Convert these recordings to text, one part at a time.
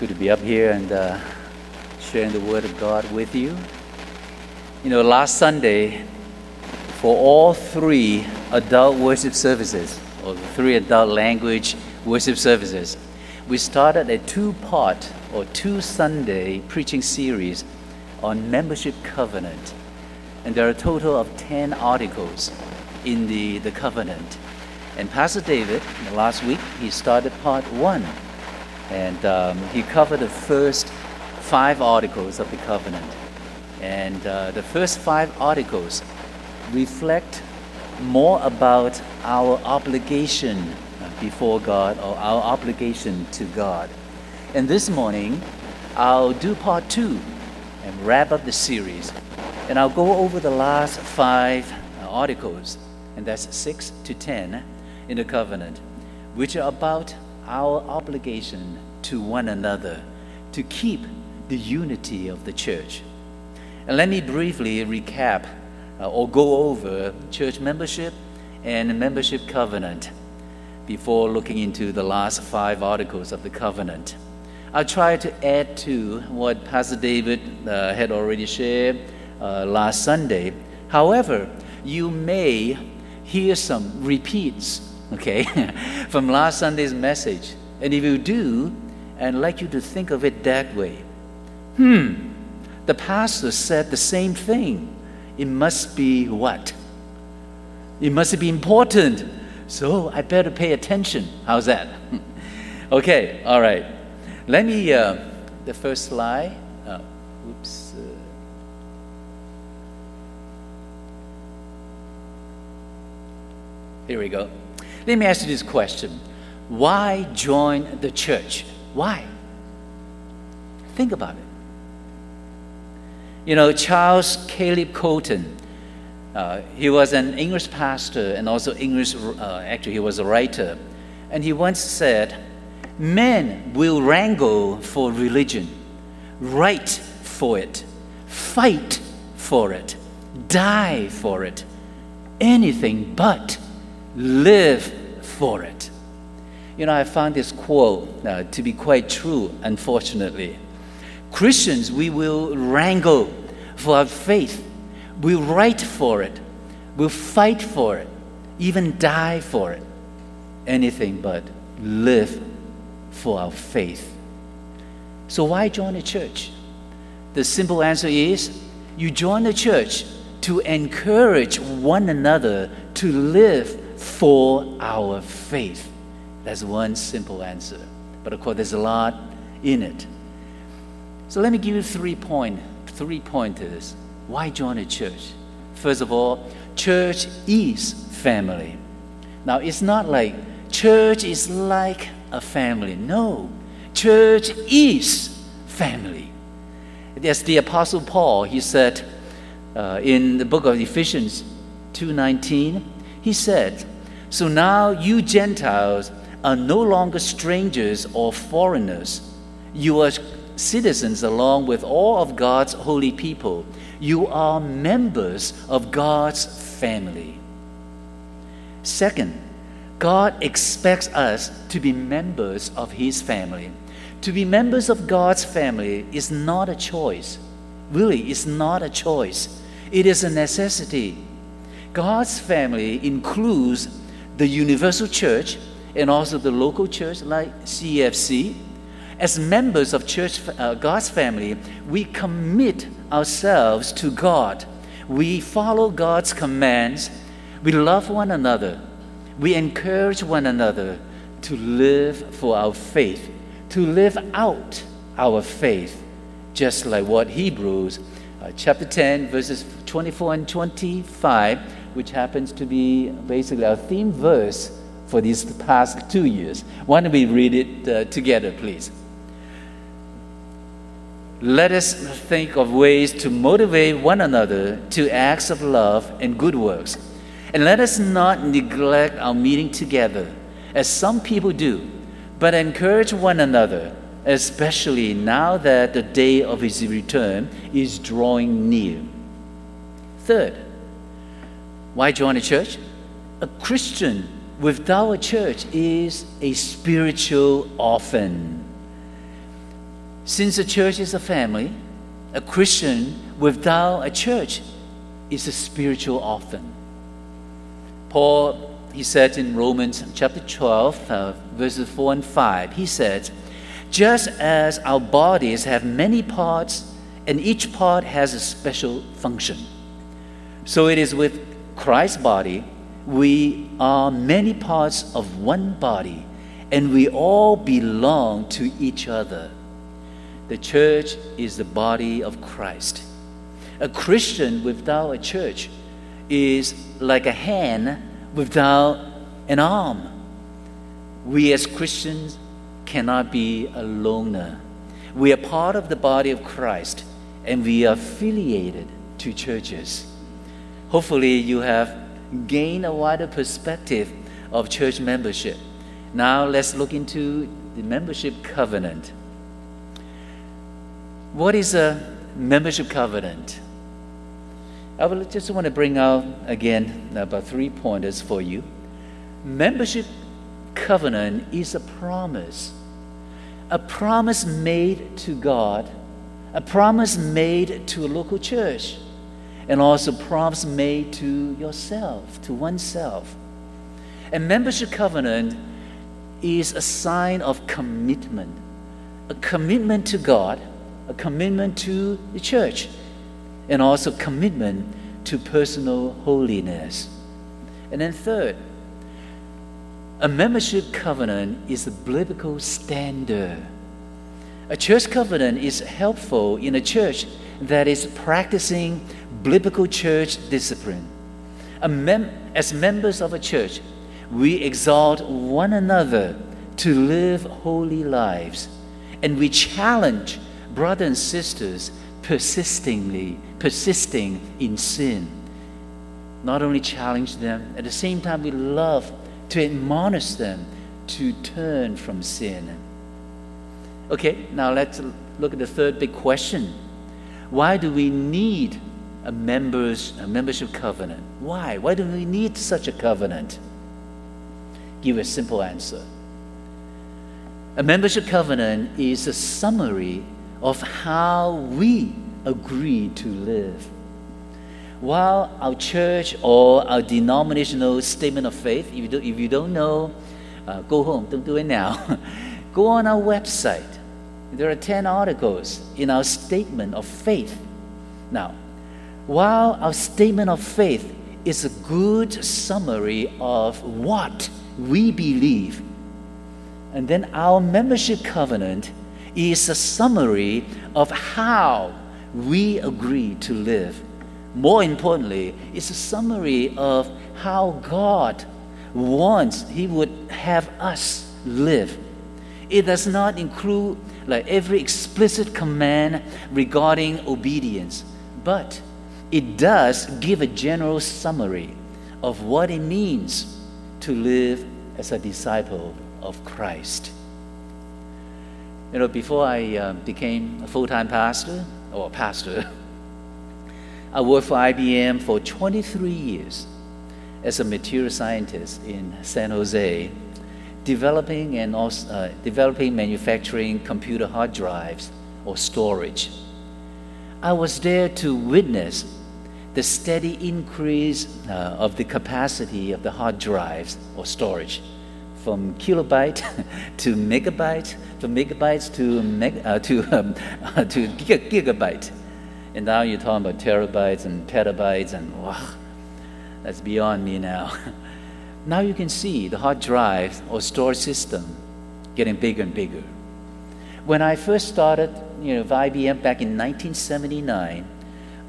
good to be up here and uh, sharing the Word of God with you. You know, last Sunday, for all three adult worship services, or the three adult language worship services, we started a two part or two Sunday preaching series on membership covenant. And there are a total of 10 articles in the, the covenant. And Pastor David, last week, he started part one and um, he covered the first five articles of the covenant. And uh, the first five articles reflect more about our obligation before God or our obligation to God. And this morning, I'll do part two and wrap up the series. And I'll go over the last five articles, and that's six to ten in the covenant, which are about our obligation to one another to keep the unity of the church. And let me briefly recap uh, or go over church membership and membership covenant before looking into the last five articles of the covenant. I'll try to add to what Pastor David uh, had already shared uh, last Sunday. However, you may hear some repeats okay, from last Sunday's message. And if you do, I'd like you to think of it that way. Hmm, the pastor said the same thing. It must be what? It must be important. So I better pay attention. How's that? okay, all right. Let me, uh, the first slide. Uh, oops. Uh, here we go. Let me ask you this question Why join the church? Why? Think about it. You know, Charles Caleb Colton, uh, he was an English pastor and also English, uh, actually, he was a writer. And he once said, Men will wrangle for religion, write for it, fight for it, die for it, anything but live for it. You know, I found this quote uh, to be quite true, unfortunately. Christians, we will wrangle for our faith, we'll write for it, we'll fight for it, even die for it. Anything but live for our faith. So, why join a church? The simple answer is you join the church to encourage one another to live for our faith. That's one simple answer. But of course, there's a lot in it. So let me give you three point, three pointers. Why join a church? First of all, church is family. Now it's not like church is like a family. No, church is family. As the Apostle Paul, he said uh, in the book of Ephesians 2:19, he said, So now you Gentiles are no longer strangers or foreigners. You are citizens along with all of God's holy people. You are members of God's family. Second, God expects us to be members of His family. To be members of God's family is not a choice. Really, it's not a choice. It is a necessity. God's family includes the universal church and also the local church like CFC. As members of church, uh, God's family, we commit ourselves to God. We follow God's commands. We love one another. We encourage one another to live for our faith, to live out our faith, just like what Hebrews uh, chapter 10, verses 24 and 25 which happens to be basically our theme verse for these past two years. Why don't we read it uh, together, please? Let us think of ways to motivate one another to acts of love and good works. And let us not neglect our meeting together, as some people do, but encourage one another, especially now that the day of his return is drawing near. Third, why join a church? A Christian without a church is a spiritual orphan. Since the church is a family, a Christian without a church is a spiritual orphan. Paul, he said in Romans chapter 12, uh, verses 4 and 5, he said, Just as our bodies have many parts, and each part has a special function, so it is with Christ's body. We are many parts of one body, and we all belong to each other. The church is the body of Christ. A Christian without a church is like a hand without an arm. We as Christians cannot be a loner. We are part of the body of Christ and we are affiliated to churches. Hopefully, you have gained a wider perspective of church membership. Now, let's look into the membership covenant. What is a membership covenant? I will just want to bring out again about three pointers for you. Membership covenant is a promise, a promise made to God, a promise made to a local church, and also promise made to yourself, to oneself. A membership covenant is a sign of commitment, a commitment to God a commitment to the church, and also commitment to personal holiness. And then, third, a membership covenant is a biblical standard. A church covenant is helpful in a church that is practicing biblical church discipline. Mem- as members of a church, we exhort one another to live holy lives, and we challenge brothers and sisters persistingly persisting in sin. Not only challenge them, at the same time we love to admonish them to turn from sin. Okay, now let's look at the third big question. Why do we need a members a membership covenant? Why? Why do we need such a covenant? Give a simple answer. A membership covenant is a summary of how we agree to live. While our church or our denominational statement of faith, if you, do, if you don't know, uh, go home, don't do it now. go on our website. There are 10 articles in our statement of faith. Now, while our statement of faith is a good summary of what we believe, and then our membership covenant is a summary of how we agree to live. More importantly, it's a summary of how God wants, He would have us live. It does not include like every explicit command regarding obedience, but it does give a general summary of what it means to live as a disciple of Christ. You know, before I uh, became a full time pastor or pastor, I worked for IBM for 23 years as a material scientist in San Jose, developing and also, uh, developing manufacturing computer hard drives or storage. I was there to witness the steady increase uh, of the capacity of the hard drives or storage from kilobyte to megabyte, from megabytes to meg, uh, to um, to gigabyte, and now you're talking about terabytes and petabytes, and wow, that's beyond me now. now you can see the hard drive or storage system getting bigger and bigger. When I first started, you know, with IBM back in 1979,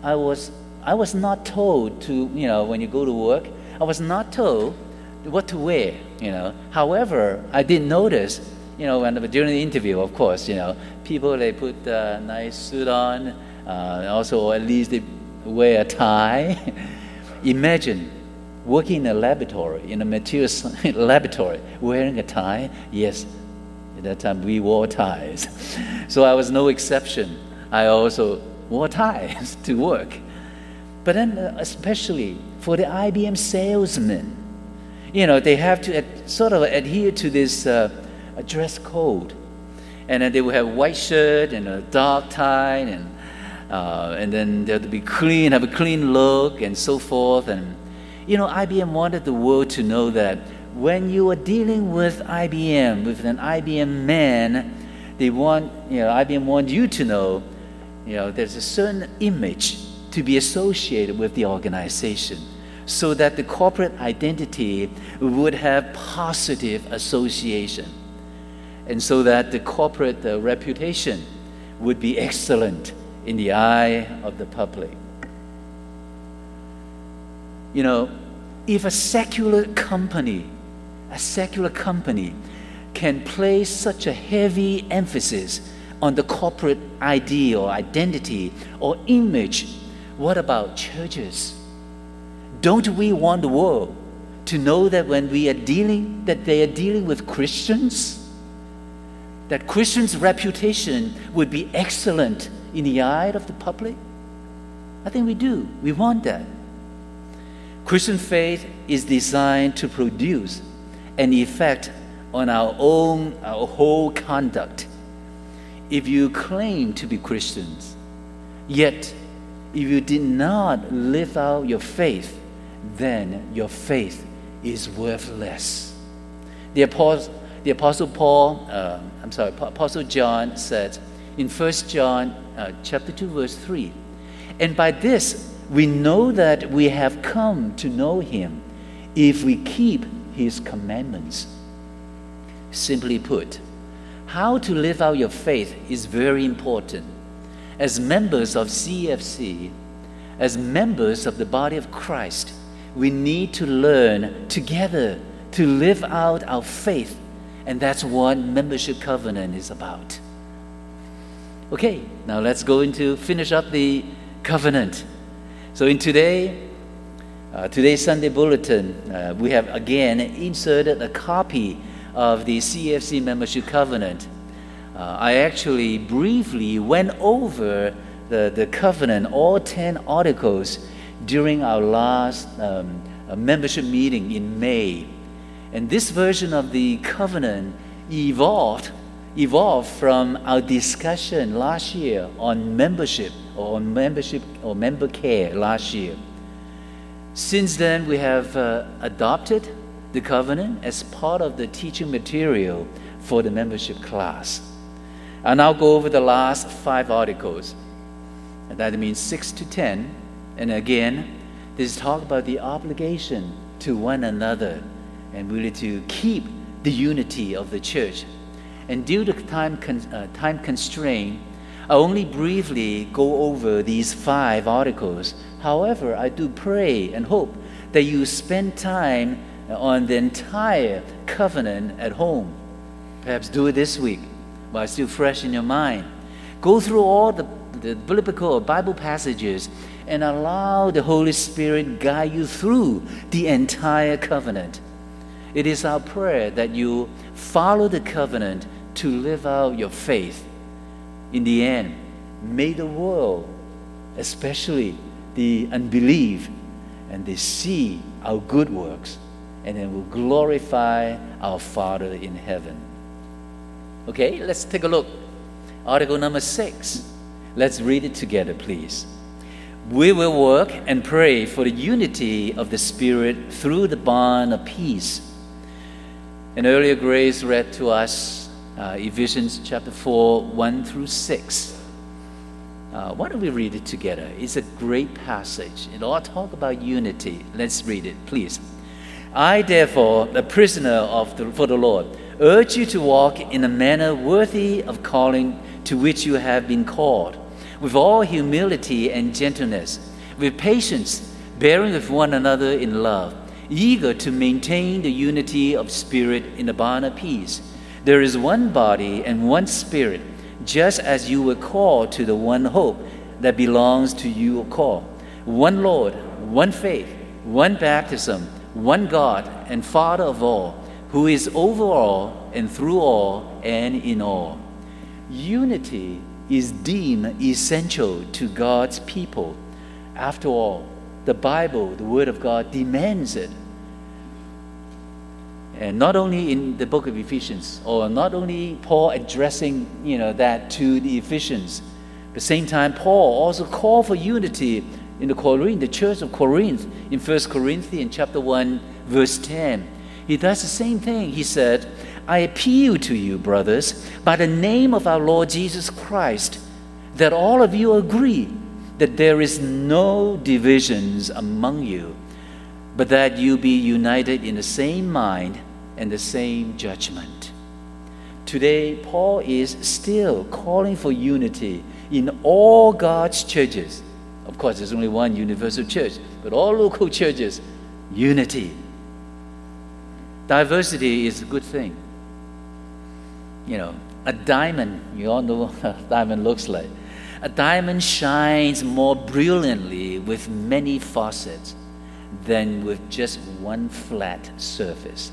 I was I was not told to, you know, when you go to work, I was not told what to wear, you know. However, I did notice, you know, when, during the interview, of course, you know, people they put a nice suit on, uh, also at least they wear a tie. Imagine working in a laboratory, in a material laboratory, wearing a tie. Yes, at that time we wore ties. so I was no exception. I also wore ties to work. But then, uh, especially for the IBM salesmen, you know, they have to ad- sort of adhere to this uh, dress code. And then they will have white shirt and a dark tie, and, uh, and then they have to be clean, have a clean look, and so forth. And, you know, IBM wanted the world to know that when you are dealing with IBM, with an IBM man, they want, you know, IBM wants you to know, you know, there's a certain image to be associated with the organization so that the corporate identity would have positive association and so that the corporate uh, reputation would be excellent in the eye of the public. You know, if a secular company, a secular company can place such a heavy emphasis on the corporate idea or identity or image, what about churches? Don't we want the world to know that when we are dealing, that they are dealing with Christians, that Christians' reputation would be excellent in the eye of the public? I think we do. We want that. Christian faith is designed to produce an effect on our own, our whole conduct. If you claim to be Christians, yet if you did not live out your faith, then your faith is worthless. The Apostle, the Apostle Paul, uh, I'm sorry, Apostle John said in 1 John uh, chapter 2, verse 3, and by this we know that we have come to know him if we keep his commandments. Simply put, how to live out your faith is very important. As members of CFC, as members of the body of Christ, we need to learn together to live out our faith. And that's what membership covenant is about. Okay, now let's go into finish up the covenant. So in today, uh, today's Sunday bulletin, uh, we have again inserted a copy of the CFC membership covenant. Uh, I actually briefly went over the, the covenant, all 10 articles, during our last um, membership meeting in May. And this version of the covenant evolved, evolved from our discussion last year on membership or on membership or member care last year. Since then, we have uh, adopted the covenant as part of the teaching material for the membership class. I'll now go over the last five articles. And that means 6 to 10 and again, this talk about the obligation to one another and really to keep the unity of the church. And due to time, con- uh, time constraint, I only briefly go over these five articles. However, I do pray and hope that you spend time on the entire covenant at home. Perhaps do it this week while still fresh in your mind. Go through all the, the biblical or Bible passages and allow the Holy Spirit guide you through the entire covenant. It is our prayer that you follow the covenant to live out your faith. In the end, may the world, especially the unbelief, and they see our good works, and then will glorify our Father in heaven. Okay, let's take a look. Article number six. Let's read it together, please we will work and pray for the unity of the Spirit through the bond of peace. An earlier, Grace read to us uh, Ephesians chapter 4, 1 through 6. Uh, why don't we read it together? It's a great passage. It all talk about unity. Let's read it, please. I, therefore, a prisoner of the, for the Lord, urge you to walk in a manner worthy of calling to which you have been called with all humility and gentleness, with patience, bearing with one another in love, eager to maintain the unity of spirit in the bond of peace. There is one body and one spirit, just as you were called to the one hope that belongs to your call. One Lord, one faith, one baptism, one God and Father of all, who is over all and through all and in all. Unity is deemed essential to God's people. After all, the Bible, the Word of God, demands it. And not only in the book of Ephesians, or not only Paul addressing you know, that to the Ephesians, at the same time, Paul also called for unity in the Corinth, the church of Corinth, in 1 Corinthians chapter 1, verse 10. He does the same thing. He said, I appeal to you, brothers, by the name of our Lord Jesus Christ, that all of you agree that there is no divisions among you, but that you be united in the same mind and the same judgment. Today, Paul is still calling for unity in all God's churches. Of course, there's only one universal church, but all local churches, unity. Diversity is a good thing. You know, a diamond, you all know what a diamond looks like. A diamond shines more brilliantly with many facets than with just one flat surface.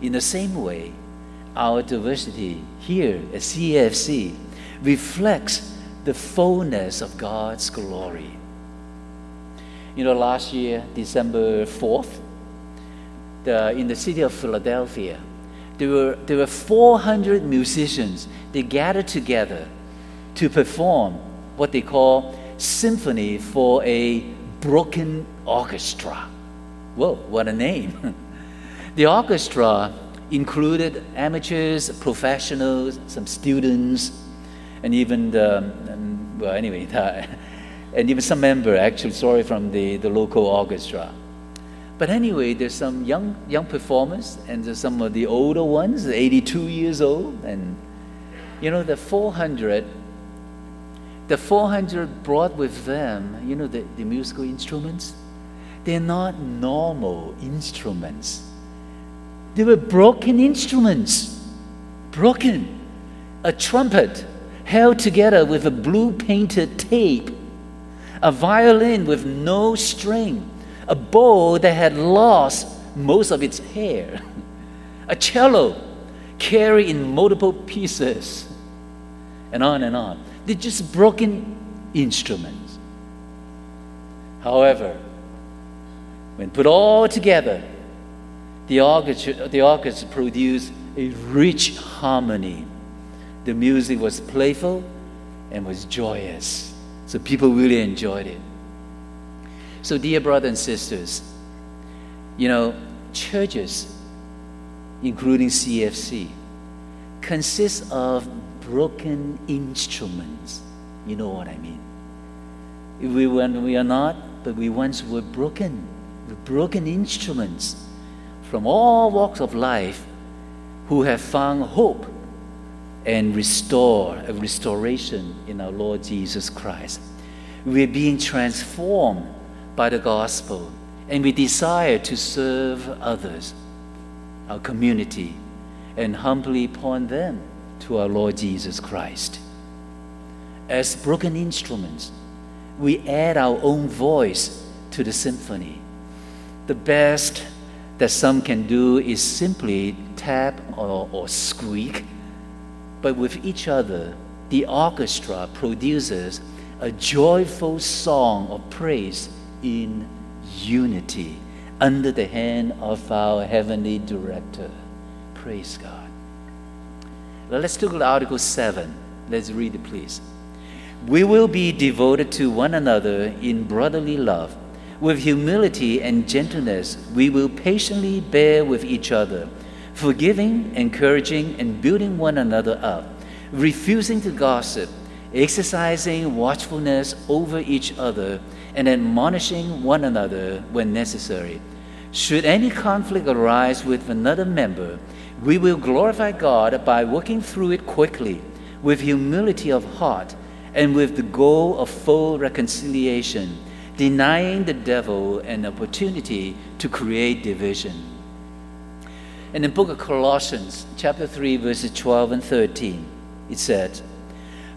In the same way, our diversity here at CFC reflects the fullness of God's glory. You know, last year, December 4th, the, in the city of Philadelphia, there were, there were 400 musicians. They gathered together to perform what they call Symphony for a Broken Orchestra. Whoa, what a name! the orchestra included amateurs, professionals, some students, and even the, well, anyway, the, and even some member actually, sorry, from the, the local orchestra. But anyway, there's some young young performers and there's some of the older ones, 82 years old, and you know the 400. The 400 brought with them, you know, the, the musical instruments. They're not normal instruments. They were broken instruments. Broken. A trumpet held together with a blue painted tape a violin with no string, a bow that had lost most of its hair, a cello carried in multiple pieces, and on and on. They're just broken instruments. However, when put all together, the orchestra, the orchestra produced a rich harmony. The music was playful and was joyous. So people really enjoyed it. So, dear brothers and sisters, you know, churches, including CFC, consist of broken instruments. You know what I mean? We, when we are not, but we once were broken. Broken instruments from all walks of life who have found hope and restore a restoration in our Lord Jesus Christ. We're being transformed by the gospel and we desire to serve others, our community, and humbly point them to our Lord Jesus Christ. As broken instruments, we add our own voice to the symphony. The best that some can do is simply tap or, or squeak but with each other, the orchestra produces a joyful song of praise in unity under the hand of our heavenly director. Praise God. Well, let's look at Article 7. Let's read it, please. We will be devoted to one another in brotherly love. With humility and gentleness, we will patiently bear with each other forgiving, encouraging, and building one another up, refusing to gossip, exercising watchfulness over each other, and admonishing one another when necessary. Should any conflict arise with another member, we will glorify God by working through it quickly, with humility of heart, and with the goal of full reconciliation, denying the devil an opportunity to create division. In the book of Colossians, chapter 3, verses 12 and 13, it said,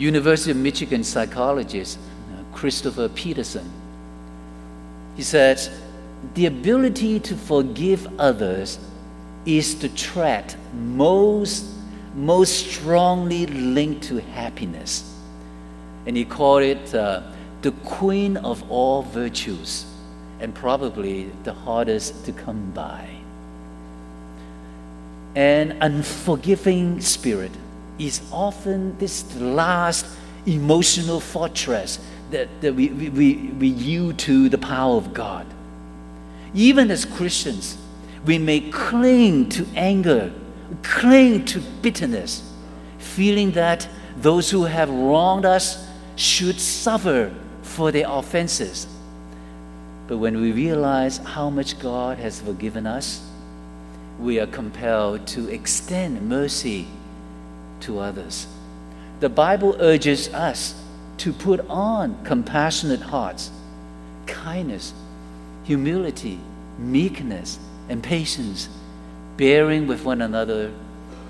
University of Michigan psychologist uh, Christopher Peterson he said, the ability to forgive others is the trait most, most strongly linked to happiness. And he called it uh, the queen of all virtues, and probably the hardest to come by. An unforgiving spirit is often this last emotional fortress that, that we, we, we yield to the power of God. Even as Christians, we may cling to anger, cling to bitterness, feeling that those who have wronged us should suffer for their offenses. But when we realize how much God has forgiven us, we are compelled to extend mercy to others. The Bible urges us to put on compassionate hearts, kindness, humility, meekness, and patience, bearing with one another.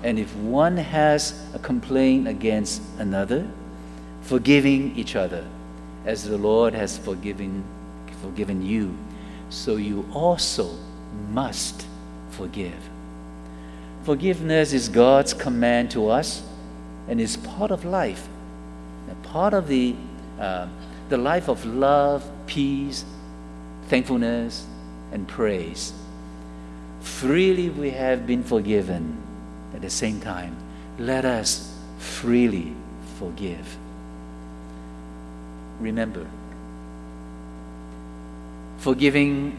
And if one has a complaint against another, forgiving each other, as the Lord has forgiven, forgiven you, so you also must forgive. Forgiveness is God's command to us and is part of life part of the, uh, the life of love, peace, thankfulness, and praise. Freely we have been forgiven. At the same time, let us freely forgive. Remember, forgiving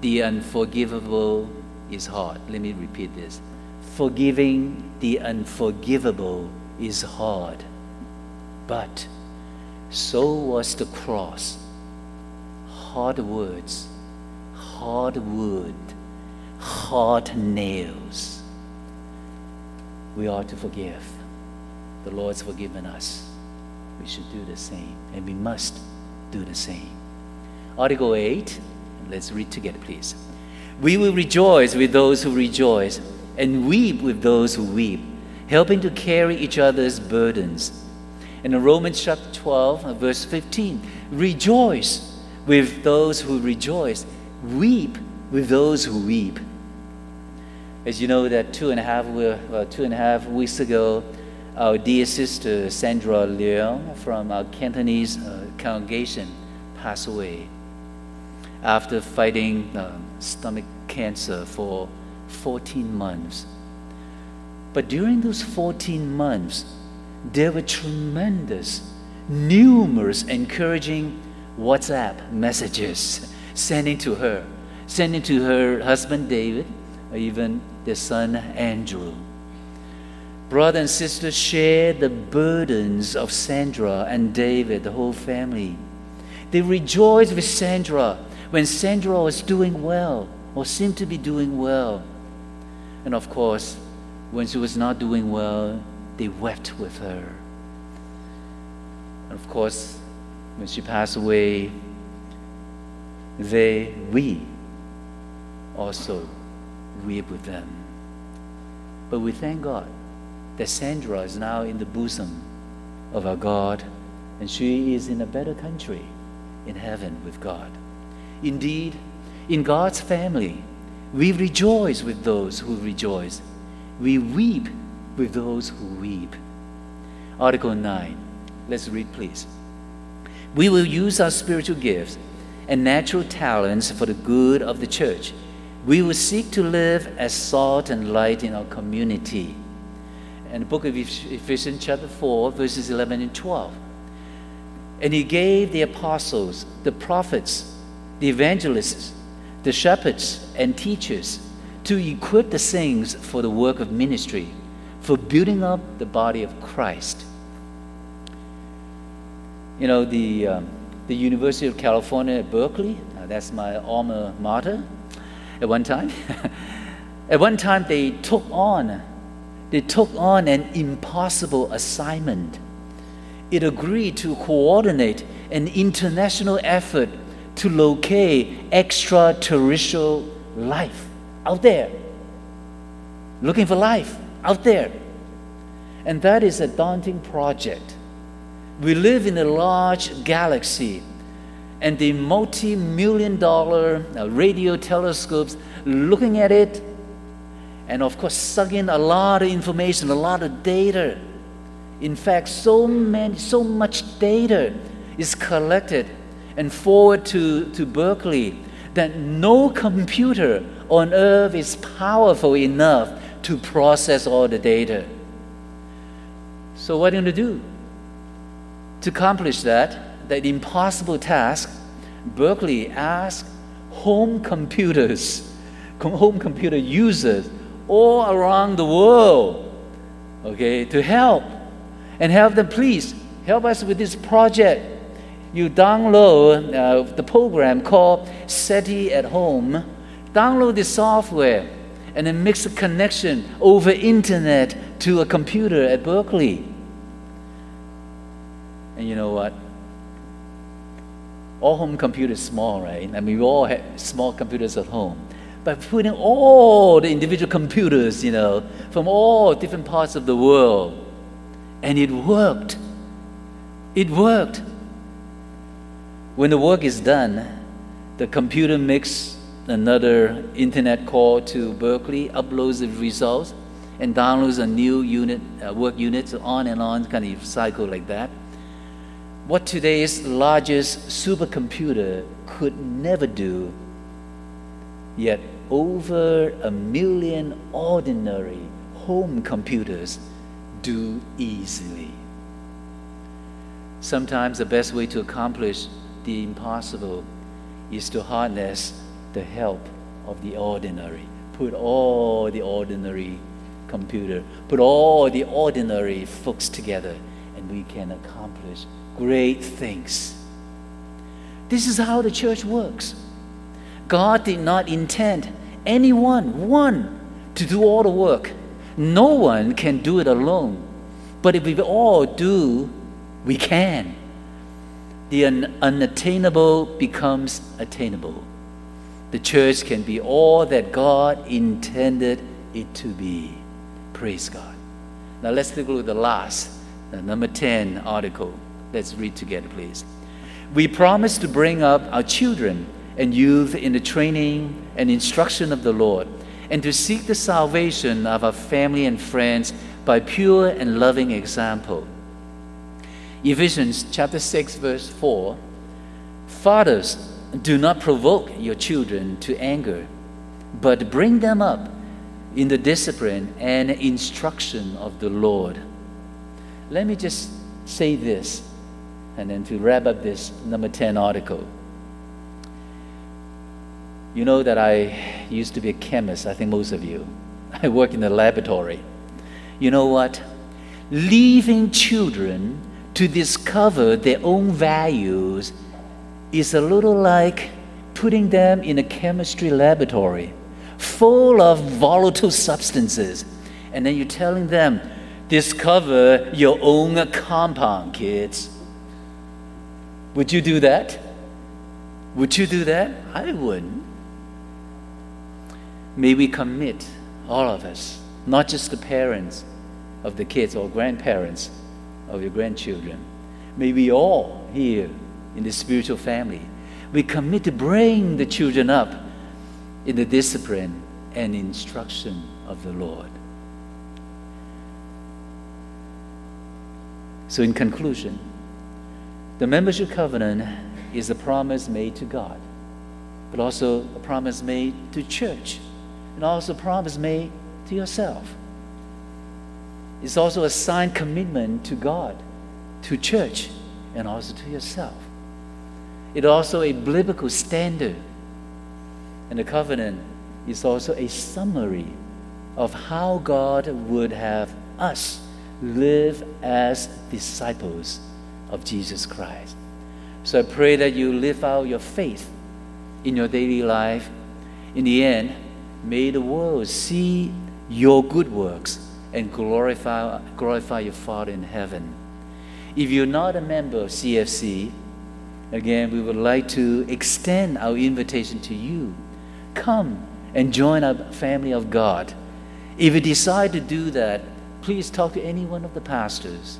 the unforgivable is hard. Let me repeat this. Forgiving the unforgivable is hard. But so was the cross. Hard words, hard wood, hard nails. We are to forgive. The Lord's forgiven us. We should do the same, and we must do the same. Article 8, let's read together, please. We will rejoice with those who rejoice and weep with those who weep, helping to carry each other's burdens in Romans chapter 12, verse 15. Rejoice with those who rejoice, weep with those who weep. As you know, that two and a half, uh, two and a half weeks ago, our dear sister Sandra Leong from our Cantonese uh, congregation passed away after fighting uh, stomach cancer for 14 months. But during those 14 months, there were tremendous, numerous encouraging WhatsApp messages sending to her, sending to her husband David, or even their son Andrew. Brother and sister shared the burdens of Sandra and David, the whole family. They rejoiced with Sandra when Sandra was doing well or seemed to be doing well. And of course, when she was not doing well, they wept with her. And of course, when she passed away, they, we, also weep with them. But we thank God that Sandra is now in the bosom of our God, and she is in a better country in heaven with God. Indeed, in God's family, we rejoice with those who rejoice. We weep with those who weep. Article 9. Let's read, please. We will use our spiritual gifts and natural talents for the good of the church. We will seek to live as salt and light in our community. And the book of Ephesians, chapter 4, verses 11 and 12. And he gave the apostles, the prophets, the evangelists, the shepherds, and teachers to equip the saints for the work of ministry for building up the body of Christ. You know, the, um, the University of California at Berkeley, uh, that's my alma mater at one time. at one time, they took on they took on an impossible assignment. It agreed to coordinate an international effort to locate extraterrestrial life out there looking for life out there. And that is a daunting project. We live in a large galaxy, and the multi million dollar uh, radio telescopes looking at it, and of course, sucking a lot of information, a lot of data. In fact, so, many, so much data is collected and forward to, to Berkeley that no computer on earth is powerful enough to process all the data. So, what are you going to do? To accomplish that, that impossible task, Berkeley asked home computers, home computer users all around the world, okay, to help and help them. Please help us with this project. You download uh, the program called SETI at Home. Download the software and then make a connection over internet to a computer at Berkeley. And you know what? All home computers small, right? I mean, we all have small computers at home. But putting all the individual computers, you know, from all different parts of the world, and it worked. It worked. When the work is done, the computer makes another internet call to Berkeley, uploads the results, and downloads a new unit, uh, work unit, so on and on, kind of cycle like that. What today's largest supercomputer could never do, yet over a million ordinary home computers do easily. Sometimes the best way to accomplish the impossible is to harness the help of the ordinary. Put all the ordinary computer, put all the ordinary folks together, and we can accomplish great things. This is how the church works. God did not intend anyone, one, to do all the work. No one can do it alone. But if we all do, we can. The un- unattainable becomes attainable. The church can be all that God intended it to be. Praise God. Now let's look at the last, the number 10 article. Let's read together, please. We promise to bring up our children and youth in the training and instruction of the Lord, and to seek the salvation of our family and friends by pure and loving example. Ephesians chapter 6, verse 4 Fathers, do not provoke your children to anger, but bring them up in the discipline and instruction of the Lord. Let me just say this, and then to wrap up this number 10 article. You know that I used to be a chemist, I think most of you. I work in the laboratory. You know what? Leaving children to discover their own values is a little like putting them in a chemistry laboratory full of volatile substances. And then you're telling them, discover your own compound, kids. Would you do that? Would you do that? I wouldn't. May we commit, all of us, not just the parents of the kids or grandparents of your grandchildren. May we all here in the spiritual family, we commit to bring the children up in the discipline and instruction of the Lord. So, in conclusion, the membership covenant is a promise made to God, but also a promise made to church and also a promise made to yourself. It's also a signed commitment to God, to church, and also to yourself. It's also a biblical standard. And the covenant is also a summary of how God would have us live as disciples of Jesus Christ. So I pray that you live out your faith in your daily life. In the end, May the world see your good works and glorify, glorify your Father in heaven. If you're not a member of CFC, again, we would like to extend our invitation to you. Come and join our family of God If you decide to do that, please talk to any one of the pastors,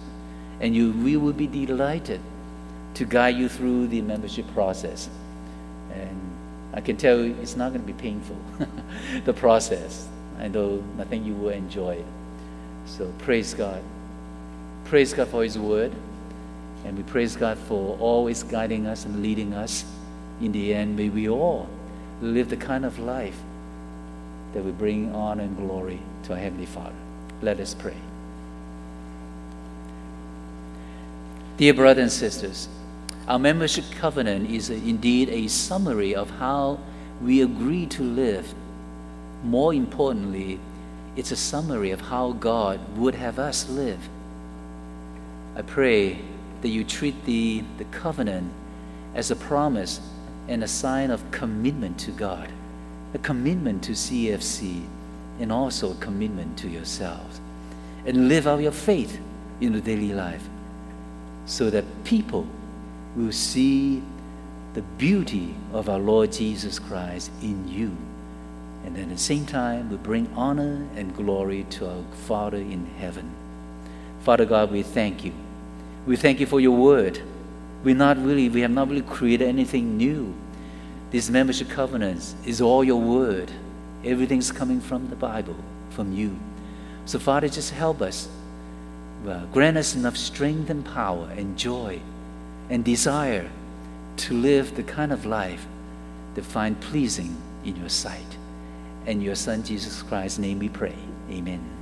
and you, we will be delighted to guide you through the membership process. And I can tell you it's not going to be painful, the process. I know I think you will enjoy it. So praise God. Praise God for His word. And we praise God for always guiding us and leading us. In the end, may we all live the kind of life that we bring honor and glory to our Heavenly Father. Let us pray. Dear brothers and sisters, our membership covenant is indeed a summary of how we agree to live. More importantly, it's a summary of how God would have us live. I pray that you treat the, the covenant as a promise and a sign of commitment to God, a commitment to CFC, and also a commitment to yourselves. And live out your faith in the daily life so that people will see the beauty of our Lord Jesus Christ in you. And at the same time, we bring honor and glory to our Father in heaven. Father God, we thank you. We thank you for your word. We're not really, we have not really created anything new. This membership covenant is all your word. Everything's coming from the Bible, from you. So, Father, just help us. Uh, grant us enough strength and power and joy and desire to live the kind of life that find pleasing in your sight. And your Son, Jesus Christ's name we pray. Amen.